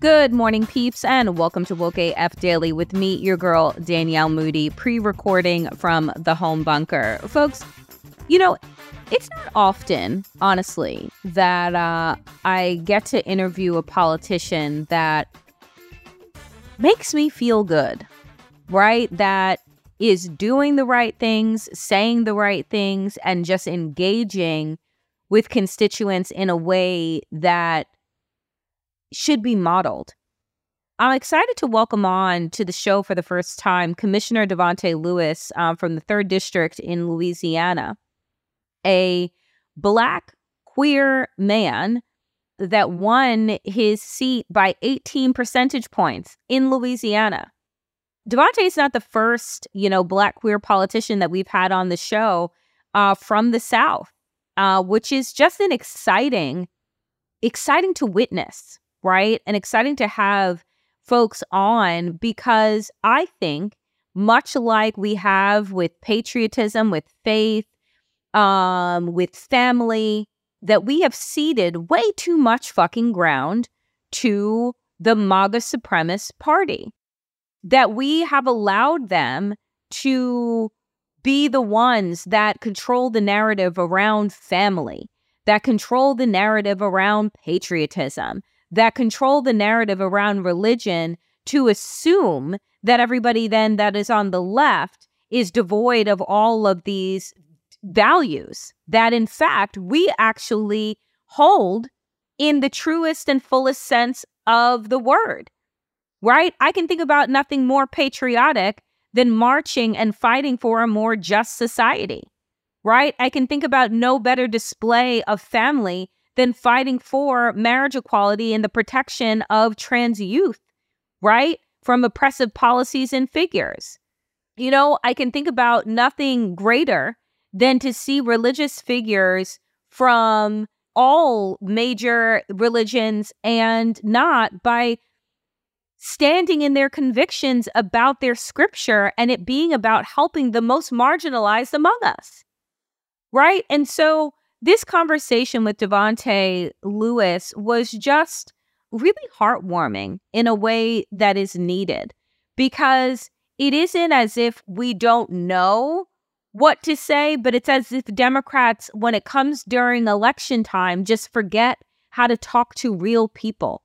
Good morning, peeps, and welcome to Woke AF Daily with me, your girl, Danielle Moody, pre recording from the home bunker. Folks, you know, it's not often, honestly, that uh, I get to interview a politician that makes me feel good right? That is doing the right things, saying the right things, and just engaging with constituents in a way that should be modeled. I'm excited to welcome on to the show for the first time Commissioner Davante Lewis um, from the third district in Louisiana, a black queer man that won his seat by 18 percentage points in Louisiana. Davante is not the first, you know, black queer politician that we've had on the show uh, from the South, uh, which is just an exciting, exciting to witness, right? And exciting to have folks on because I think, much like we have with patriotism, with faith, um, with family, that we have ceded way too much fucking ground to the MAGA supremacist party that we have allowed them to be the ones that control the narrative around family, that control the narrative around patriotism, that control the narrative around religion to assume that everybody then that is on the left is devoid of all of these values that in fact we actually hold in the truest and fullest sense of the word right? I can think about nothing more patriotic than marching and fighting for a more just society, right? I can think about no better display of family than fighting for marriage equality and the protection of trans youth, right? From oppressive policies and figures. You know, I can think about nothing greater than to see religious figures from all major religions and not by standing in their convictions about their scripture and it being about helping the most marginalized among us. Right. And so this conversation with Davante Lewis was just really heartwarming in a way that is needed because it isn't as if we don't know what to say, but it's as if Democrats, when it comes during election time, just forget how to talk to real people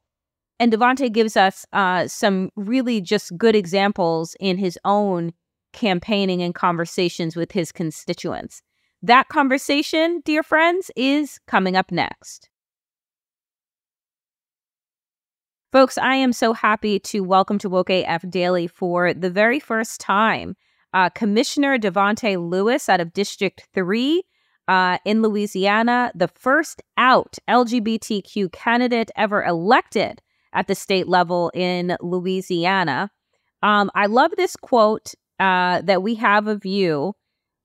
and Davante gives us uh, some really just good examples in his own campaigning and conversations with his constituents. That conversation, dear friends, is coming up next. Folks, I am so happy to welcome to Woke AF Daily for the very first time uh, Commissioner Davante Lewis out of District 3 uh, in Louisiana, the first out LGBTQ candidate ever elected at the state level in Louisiana. Um, I love this quote uh, that we have of you,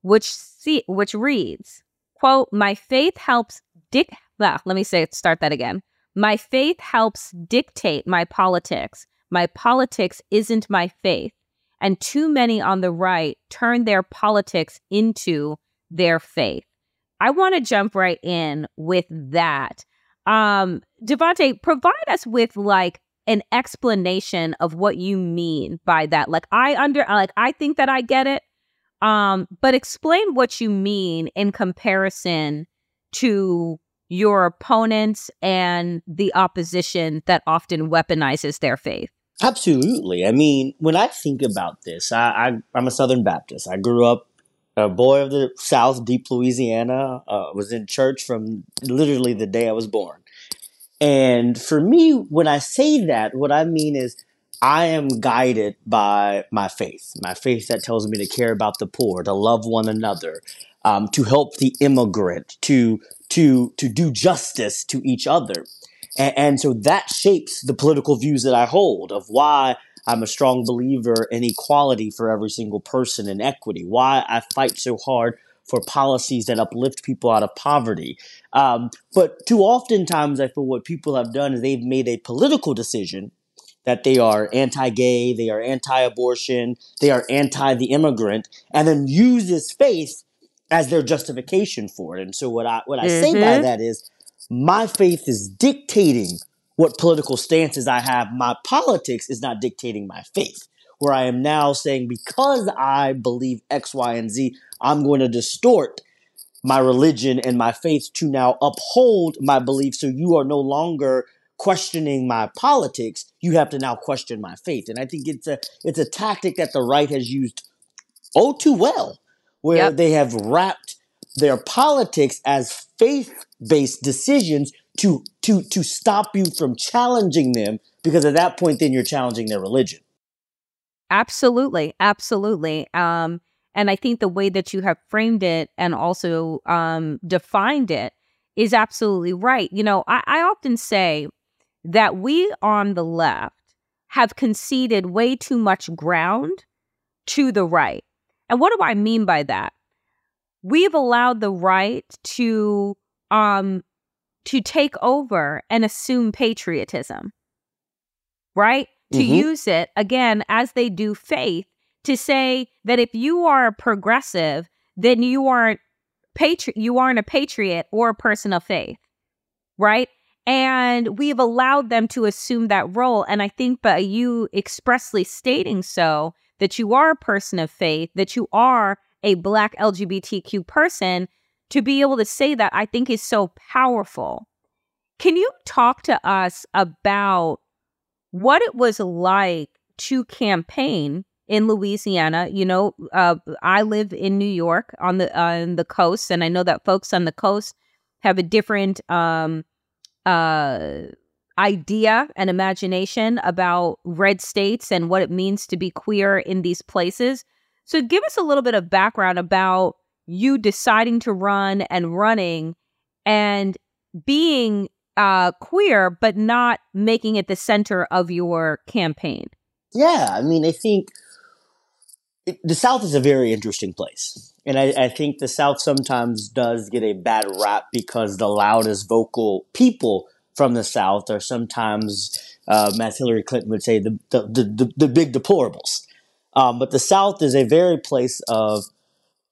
which see, which reads, "quote My faith helps dic." Ah, let me say start that again. My faith helps dictate my politics. My politics isn't my faith. And too many on the right turn their politics into their faith. I want to jump right in with that. Um, Davante, provide us with like an explanation of what you mean by that. Like I under like I think that I get it. Um, but explain what you mean in comparison to your opponents and the opposition that often weaponizes their faith. Absolutely. I mean, when I think about this, I, I I'm a Southern Baptist. I grew up a boy of the South, deep Louisiana. Uh, was in church from literally the day I was born. And for me, when I say that, what I mean is I am guided by my faith, my faith that tells me to care about the poor, to love one another, um, to help the immigrant, to to to do justice to each other, and, and so that shapes the political views that I hold of why I'm a strong believer in equality for every single person and equity. Why I fight so hard for policies that uplift people out of poverty. Um, but too oftentimes, I feel what people have done is they've made a political decision that they are anti-gay, they are anti-abortion, they are anti the immigrant, and then use this faith as their justification for it. And so what I what I mm-hmm. say by mm-hmm. that is my faith is dictating what political stances I have. My politics is not dictating my faith. Where I am now saying because I believe X, Y, and Z, I'm going to distort my religion and my faith to now uphold my belief. So you are no longer questioning my politics. You have to now question my faith. And I think it's a it's a tactic that the right has used oh too well, where yep. they have wrapped their politics as faith-based decisions to to to stop you from challenging them because at that point then you're challenging their religion. Absolutely, absolutely. Um and I think the way that you have framed it and also um, defined it is absolutely right. You know, I, I often say that we on the left have conceded way too much ground to the right. And what do I mean by that? We've allowed the right to um to take over and assume patriotism. Right? Mm-hmm. To use it again as they do faith to say that if you are a progressive, then you aren't patri- you aren't a patriot or a person of faith, right? And we've allowed them to assume that role. And I think by you expressly stating so, that you are a person of faith, that you are a Black LGBTQ person, to be able to say that, I think is so powerful. Can you talk to us about what it was like to campaign in Louisiana. You know, uh, I live in New York on the on the coast, and I know that folks on the coast have a different um, uh, idea and imagination about red states and what it means to be queer in these places. So, give us a little bit of background about you deciding to run and running and being uh, queer, but not making it the center of your campaign. Yeah, I mean, I think it, the South is a very interesting place. And I, I, think the South sometimes does get a bad rap because the loudest vocal people from the South are sometimes, um, as Hillary Clinton would say, the, the, the, the big deplorables. Um, but the South is a very place of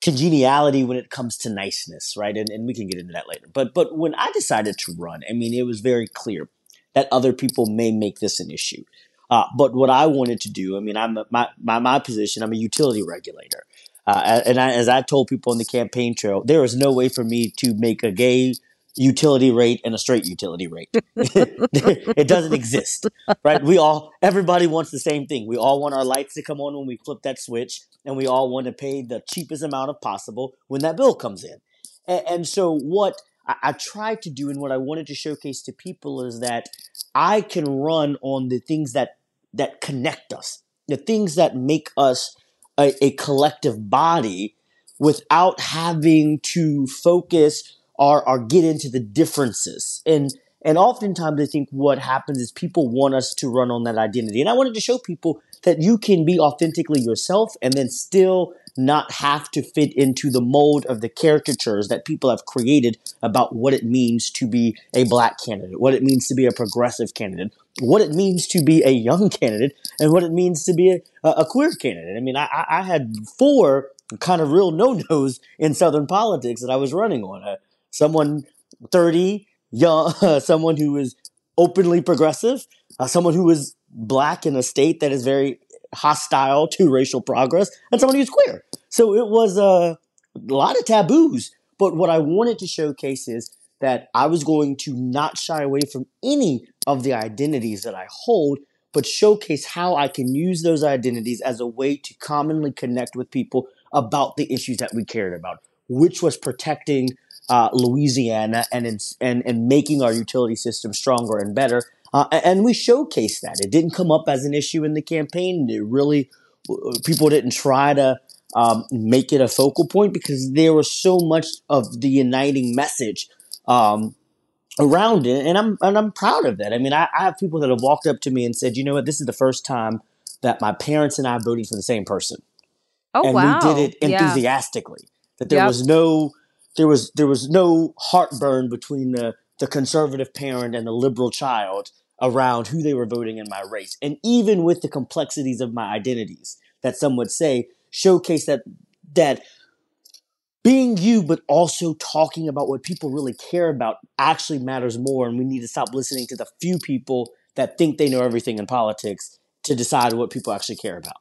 congeniality when it comes to niceness, right? And, and we can get into that later. But but when I decided to run, I mean, it was very clear that other people may make this an issue. Uh, but what I wanted to do, I mean, I'm my my, my position. I'm a utility regulator, uh, and I, as I told people on the campaign trail, there is no way for me to make a gay utility rate and a straight utility rate. it doesn't exist, right? We all, everybody wants the same thing. We all want our lights to come on when we flip that switch, and we all want to pay the cheapest amount of possible when that bill comes in. And, and so, what I, I tried to do, and what I wanted to showcase to people is that I can run on the things that that connect us, the things that make us a, a collective body without having to focus or, or get into the differences. And and oftentimes I think what happens is people want us to run on that identity. And I wanted to show people that you can be authentically yourself and then still not have to fit into the mold of the caricatures that people have created about what it means to be a black candidate, what it means to be a progressive candidate, what it means to be a young candidate, and what it means to be a, a queer candidate. I mean, I, I had four kind of real no nos in Southern politics that I was running on. Someone 30, young, someone who is openly progressive, uh, someone who is black in a state that is very hostile to racial progress, and someone who's queer. So it was a lot of taboos. But what I wanted to showcase is that I was going to not shy away from any of the identities that I hold, but showcase how I can use those identities as a way to commonly connect with people about the issues that we cared about, which was protecting uh, Louisiana and, in, and and making our utility system stronger and better. Uh, and we showcased that. It didn't come up as an issue in the campaign. It really, people didn't try to um, make it a focal point because there was so much of the uniting message um, around it, and I'm and I'm proud of that. I mean, I, I, have people that have walked up to me and said, "You know what? This is the first time that my parents and I voted for the same person." Oh and wow! we did it enthusiastically. Yeah. That there yep. was no there was there was no heartburn between the the conservative parent and the liberal child around who they were voting in my race. And even with the complexities of my identities that some would say, showcase that that being you, but also talking about what people really care about actually matters more. And we need to stop listening to the few people that think they know everything in politics to decide what people actually care about.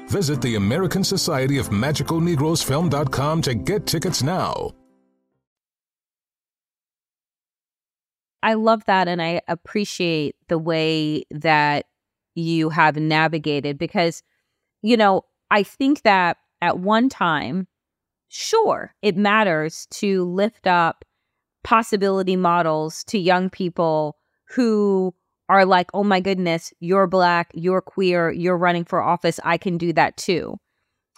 Visit the American Society of Magical Negroes Film.com to get tickets now. I love that. And I appreciate the way that you have navigated because, you know, I think that at one time, sure, it matters to lift up possibility models to young people who are like, oh my goodness, you're black, you're queer, you're running for office. I can do that too.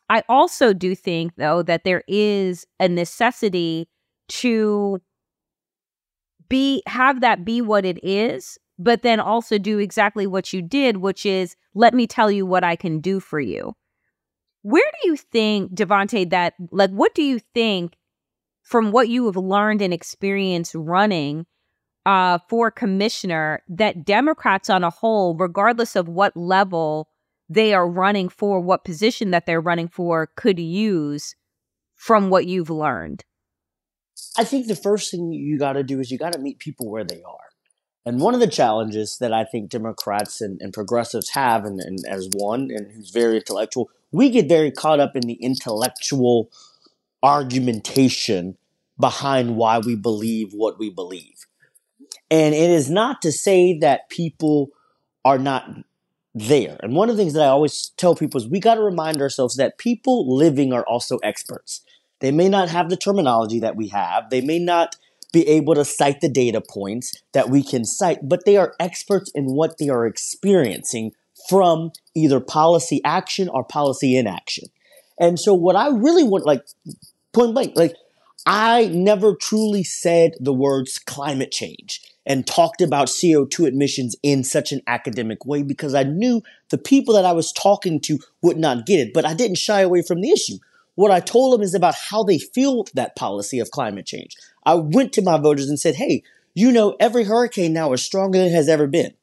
I also do think, though, that there is a necessity to be have that be what it is, but then also do exactly what you did, which is let me tell you what I can do for you. Where do you think, Davante, that like what do you think from what you have learned and experienced running uh, for commissioner that Democrats on a whole, regardless of what level they are running for, what position that they're running for, could use from what you've learned? I think the first thing you got to do is you got to meet people where they are. And one of the challenges that I think Democrats and, and progressives have, and, and, as one, and who's very intellectual, we get very caught up in the intellectual argumentation behind why we believe what we believe. And it is not to say that people are not there. And one of the things that I always tell people is we got to remind ourselves that people living are also experts. They may not have the terminology that we have, they may not be able to cite the data points that we can cite, but they are experts in what they are experiencing from either policy action or policy inaction. And so, what I really want, like, point blank, like, I never truly said the words climate change and talked about CO2 emissions in such an academic way because I knew the people that I was talking to would not get it. But I didn't shy away from the issue. What I told them is about how they feel that policy of climate change. I went to my voters and said, hey, you know, every hurricane now is stronger than it has ever been.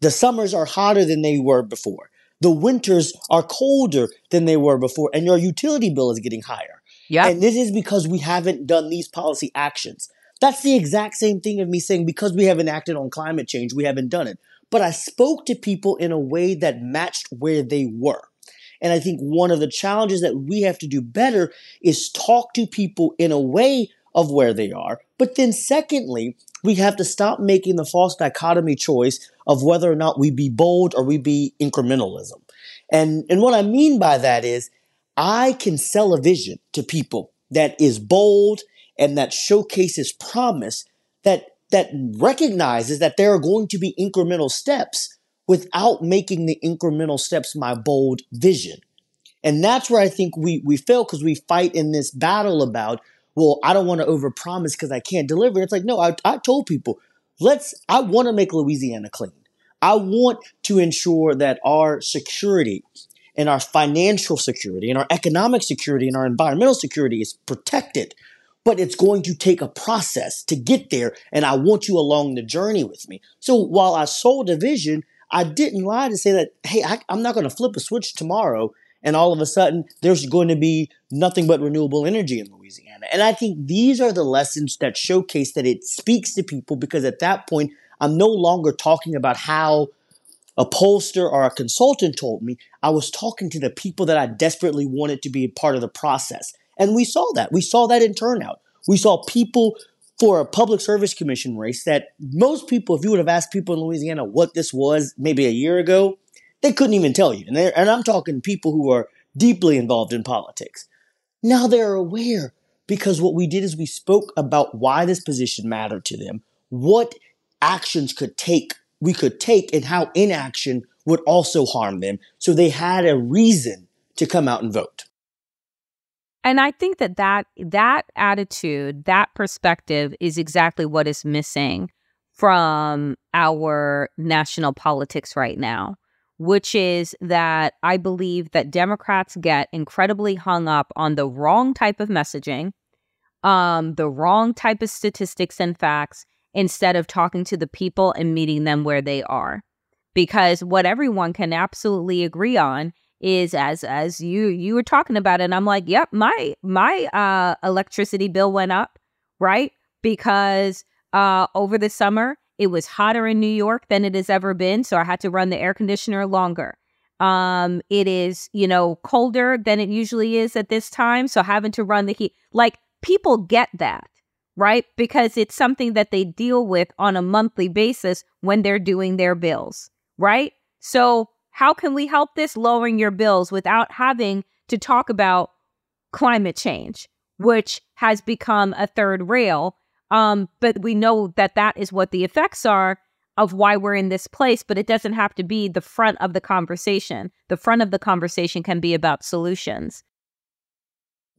The summers are hotter than they were before. The winters are colder than they were before, and your utility bill is getting higher. Yeah. And this is because we haven't done these policy actions. That's the exact same thing of me saying because we haven't acted on climate change, we haven't done it. But I spoke to people in a way that matched where they were. And I think one of the challenges that we have to do better is talk to people in a way of where they are. But then, secondly, we have to stop making the false dichotomy choice of whether or not we be bold or we be incrementalism. And, and what I mean by that is I can sell a vision to people that is bold and that showcases promise that that recognizes that there are going to be incremental steps without making the incremental steps my bold vision. And that's where I think we we fail because we fight in this battle about, well, I don't want to overpromise because I can't deliver. It's like, no, I, I told people, let's I want to make Louisiana clean. I want to ensure that our security and our financial security and our economic security and our environmental security is protected but it's going to take a process to get there. And I want you along the journey with me. So while I sold a vision, I didn't lie to say that, hey, I, I'm not going to flip a switch tomorrow and all of a sudden there's going to be nothing but renewable energy in Louisiana. And I think these are the lessons that showcase that it speaks to people because at that point, I'm no longer talking about how a pollster or a consultant told me. I was talking to the people that I desperately wanted to be a part of the process. And we saw that. We saw that in turnout. We saw people for a public service commission race that most people, if you would have asked people in Louisiana what this was maybe a year ago, they couldn't even tell you. And, and I'm talking people who are deeply involved in politics. Now they're aware because what we did is we spoke about why this position mattered to them, what actions could take we could take and how inaction would also harm them. So they had a reason to come out and vote. And I think that that that attitude, that perspective is exactly what is missing from our national politics right now, which is that I believe that Democrats get incredibly hung up on the wrong type of messaging, um, the wrong type of statistics and facts, instead of talking to the people and meeting them where they are. Because what everyone can absolutely agree on is as as you you were talking about it and I'm like, "Yep, my my uh electricity bill went up, right? Because uh over the summer it was hotter in New York than it has ever been, so I had to run the air conditioner longer. Um it is, you know, colder than it usually is at this time, so having to run the heat. Like people get that, right? Because it's something that they deal with on a monthly basis when they're doing their bills, right? So how can we help this lowering your bills without having to talk about climate change, which has become a third rail? Um, but we know that that is what the effects are of why we're in this place, but it doesn't have to be the front of the conversation. The front of the conversation can be about solutions.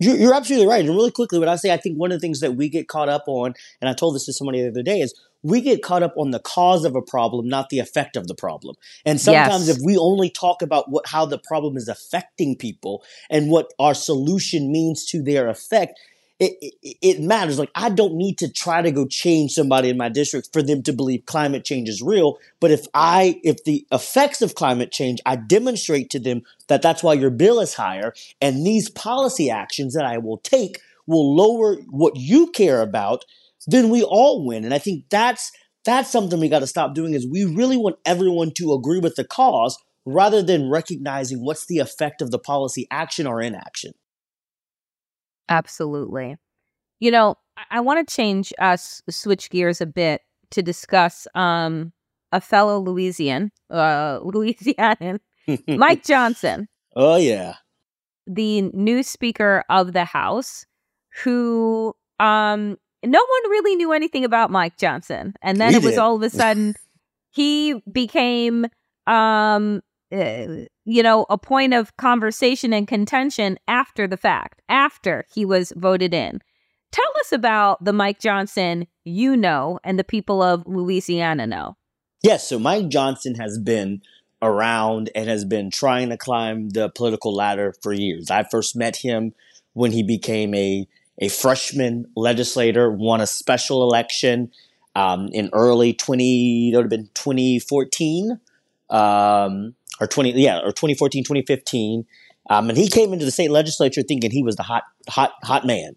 You're, absolutely right. And really quickly, what I say, I think one of the things that we get caught up on, and I told this to somebody the other day, is we get caught up on the cause of a problem, not the effect of the problem. And sometimes yes. if we only talk about what how the problem is affecting people and what our solution means to their effect, it, it, it, matters. Like, I don't need to try to go change somebody in my district for them to believe climate change is real. But if I, if the effects of climate change, I demonstrate to them that that's why your bill is higher, and these policy actions that I will take will lower what you care about, then we all win. And I think that's that's something we got to stop doing. Is we really want everyone to agree with the cause, rather than recognizing what's the effect of the policy action or inaction. Absolutely. You know, I, I want to change us uh, switch gears a bit to discuss um a fellow Louisian, uh Louisianan, Mike Johnson. Oh yeah. The new speaker of the House who um no one really knew anything about Mike Johnson. And then it was did. all of a sudden he became um uh, you know a point of conversation and contention after the fact, after he was voted in. Tell us about the Mike Johnson you know and the people of Louisiana know. Yes, so Mike Johnson has been around and has been trying to climb the political ladder for years. I first met him when he became a a freshman legislator, won a special election um, in early 20, that would have been 2014, um, or 20, yeah, or 2014, 2015. Um, and he came into the state legislature thinking he was the hot, hot, hot man.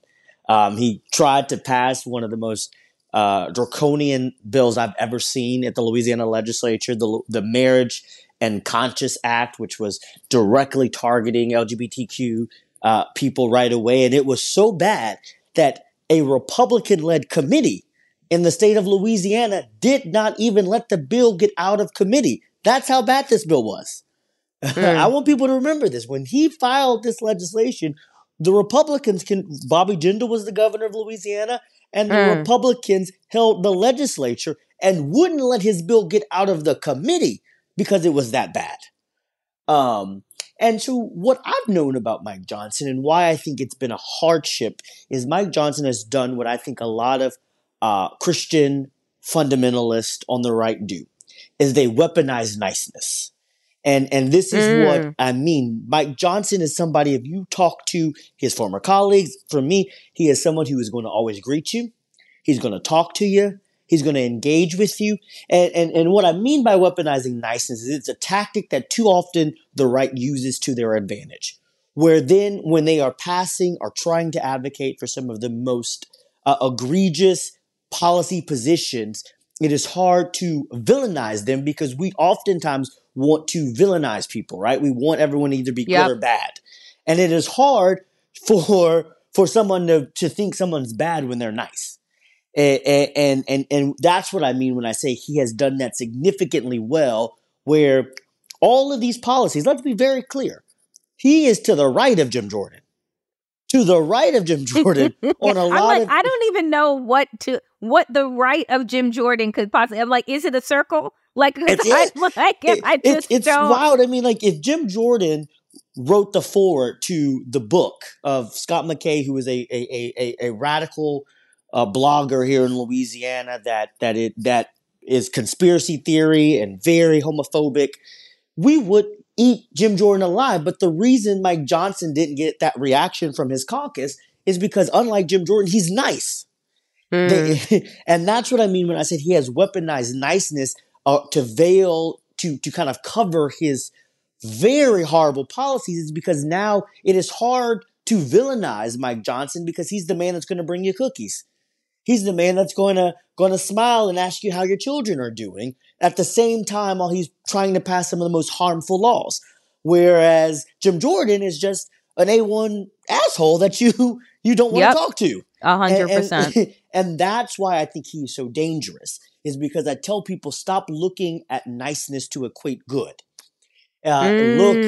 Um, he tried to pass one of the most uh, draconian bills I've ever seen at the Louisiana legislature, the, the Marriage and Conscience Act, which was directly targeting LGBTQ uh, people right away. And it was so bad that a Republican led committee in the state of Louisiana did not even let the bill get out of committee. That's how bad this bill was. I want people to remember this. When he filed this legislation, the Republicans can, Bobby Jindal was the governor of Louisiana, and the Mm. Republicans held the legislature and wouldn't let his bill get out of the committee because it was that bad. Um, and so, what I've known about Mike Johnson and why I think it's been a hardship is Mike Johnson has done what I think a lot of uh, Christian fundamentalists on the right do, is they weaponize niceness. And and this is what Mm. I mean. Mike Johnson is somebody. If you talk to his former colleagues, for me, he is someone who is going to always greet you. He's going to talk to you. He's going to engage with you. And, and, and what I mean by weaponizing niceness is it's a tactic that too often the right uses to their advantage. Where then, when they are passing or trying to advocate for some of the most uh, egregious policy positions, it is hard to villainize them because we oftentimes want to villainize people, right? We want everyone to either be Yep. good or bad. And it is hard for for someone to, to think someone's bad when they're nice. And, and and and that's what I mean when I say he has done that significantly well. Where all of these policies, let's be very clear, he is to the right of Jim Jordan, to the right of Jim Jordan on a I'm lot like, of. I don't even know what to what the right of Jim Jordan could possibly. I'm like, is it a circle? Like, It's- I'm like, it- I just it's don't. wild. I mean, like if Jim Jordan wrote the forward to the book of Scott McKay, who a a, a, a, a radical uh, blogger here in Louisiana, that that it that is conspiracy theory and very homophobic, we would eat Jim Jordan alive. But the reason Mike Johnson didn't get that reaction from his caucus is because, unlike Jim Jordan, he's nice. Mm. They, and that's what I mean when I said he has weaponized niceness uh, to veil, to to kind of cover his very horrible policies. Is because now it is hard to villainize Mike Johnson because he's the man that's going to bring you cookies. He's the man that's going to going to smile and ask you how your children are doing at the same time while he's trying to pass some of the most harmful laws. Whereas Jim Jordan is just an A1 asshole that you you don't want Yep. to talk to. A hundred percent. And that's why I think he's so dangerous, is because I tell people stop looking at niceness to equate good. Uh, Look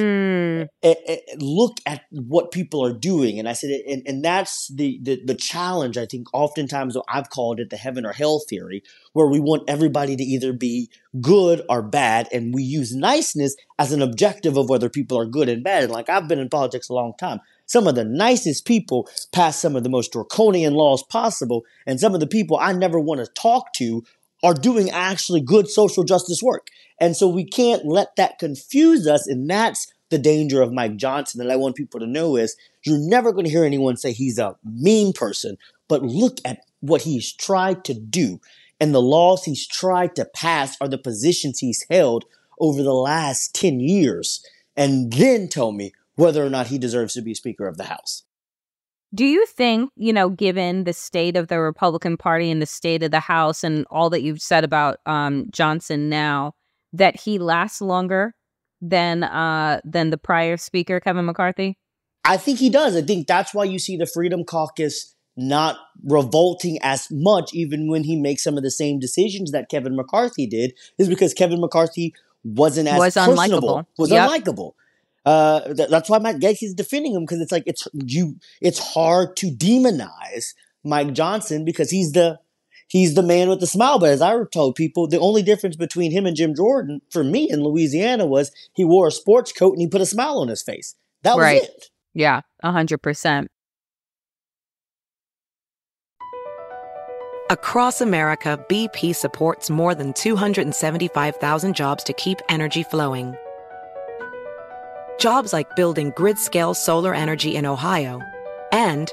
Mm. eh, eh, look at what people are doing. And i said and, and that's the, the the challenge i think oftentimes i've called it the heaven or hell theory where we want everybody to either be good or bad and we use niceness as an objective of whether people are good and bad. And like i've been in politics a long time. Some of the nicest people pass some of the most draconian laws possible and some of the people i never want to talk to are doing actually good social justice work and so we can't let that confuse us. And that's the danger of Mike Johnson that I want people to know is you're never going to hear anyone say he's a mean person, but look at what he's tried to do. And the laws he's tried to pass are the positions he's held over the last 10 years. And then tell me whether or not he deserves to be Speaker of the House. Do you think, you know, given the state of the Republican Party and the state of the House and all that you've said about um, Johnson now, that he lasts longer than uh than the prior speaker, Kevin McCarthy? I think he does. I think that's why you see the Freedom Caucus not revolting as much, even when he makes some of the same decisions that Kevin McCarthy did, is because Kevin McCarthy wasn't as Was unlikable. was Yep. unlikable. Uh, th- that's why Matt Gaetz is defending him because it's like it's you. It's hard to demonize Mike Johnson because he's the he's the man with the smile. But as I told people, the only difference between him and Jim Jordan for me in Louisiana was he wore a sports coat and he put a smile on his face. That was Right. it. Yeah, a hundred percent. Across America, BP supports more than 275,000 jobs to keep energy flowing. Jobs like building grid scale solar energy in Ohio and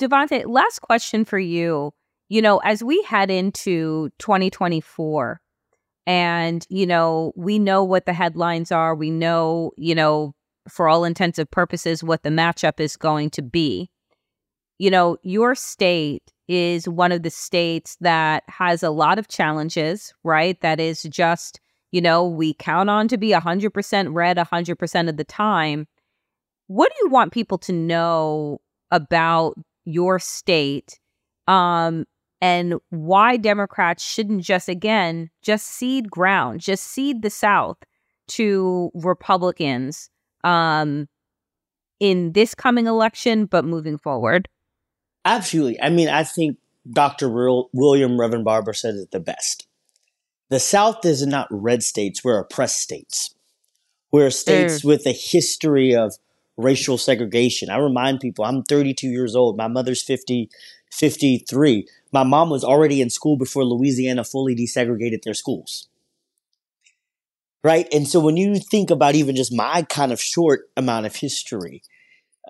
Davante, last question for you. You know, as we head into 2024, and, you know, we know what the headlines are, we know, you know, for all intensive purposes, what the matchup is going to be. You know, your state is one of the states that has a lot of challenges, right? That is just, you know, we count on to be 100% red 100% of the time. What do you want people to know about your state um and why democrats shouldn't just again just cede ground just cede the south to republicans um in this coming election but moving forward Absolutely. I mean, I think Dr. Wil- William Reverend Barber said it the best. The South is not red states, we're oppressed states. We're states with a history of racial segregation. I remind people, I'm 32 years old. My mother's 50, 53. My mom was already in school before Louisiana fully desegregated their schools. Right? And so when you think about even just my kind of short amount of history,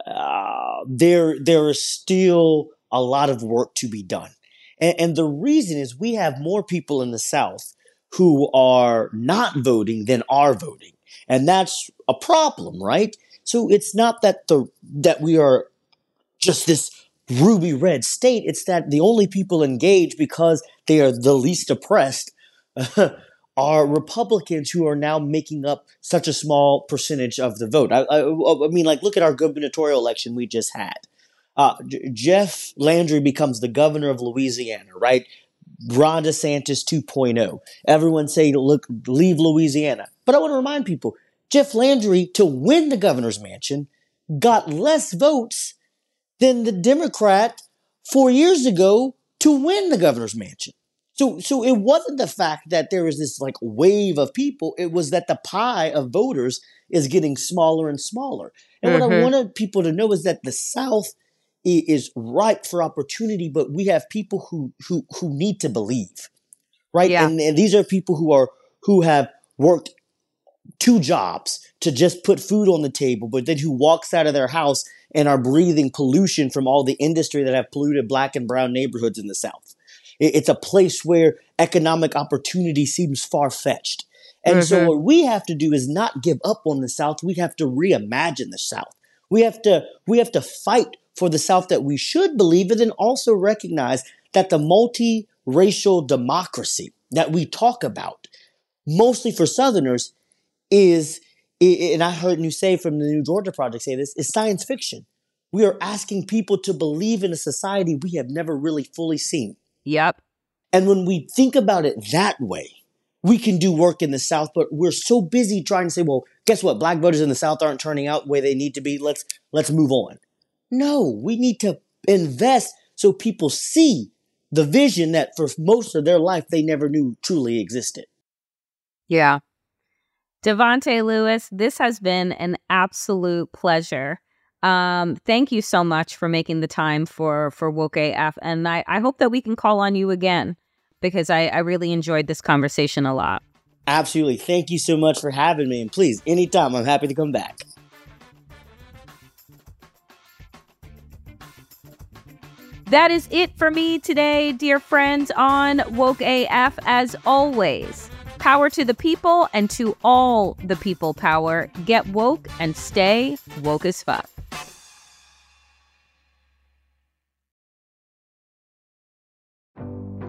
uh, there there is still a lot of work to be done. And, and the reason is we have more people in the South who are not voting than are voting. And that's a problem, right? So it's not that the that we are just this ruby red state. It's that the only people engaged because they are the least oppressed are Republicans who are now making up such a small percentage of the vote. I, I, I mean, like, look at our gubernatorial election we just had. Uh, J- Jeff Landry becomes the governor of Louisiana, right? Ron DeSantis 2.0. Everyone say, look, leave Louisiana. But I want to remind people, Jeff Landry, to win the governor's mansion, got less votes than the Democrat four years ago to win the governor's mansion. So so it wasn't the fact that there was this like wave of people, it was that the pie of voters is getting smaller and smaller. And mm-hmm. what I mm-hmm. wanted people to know is that the South is ripe for opportunity, but we have people who who who need to believe. Right? Yeah. And, and these are people who are who have worked two jobs to just put food on the table, but then who walks out of their house and are breathing pollution from all the industry that have polluted black and brown neighborhoods in the South. It's a place where economic opportunity seems far fetched. And mm-hmm. so what we have to do is not give up on the South. We have to reimagine the South. We have to we have to fight for the South that we should believe in and also recognize that the multiracial democracy that we talk about, mostly for Southerners, is and I heard you say from the New Georgia Project say this, is science fiction. We are asking people to believe in a society we have never really fully seen. Yep. And when we think about it that way, we can do work in the South, but we're so busy trying to say, well, guess what? Black voters in the South aren't turning out the way they need to be. Let's let's move on. No, we need to invest so people see the vision that for most of their life they never knew truly existed. Yeah. Davante Lewis, this has been an absolute pleasure. Um, thank you so much for making the time for for Woke AF, and I, I hope that we can call on you again because I, I really enjoyed this conversation a lot. Absolutely. Thank you so much for having me, and please, anytime, I'm happy to come back. That is it for me today, dear friends, on Woke AF. As always, power to the people and to all the people power. Get woke and stay woke as fuck.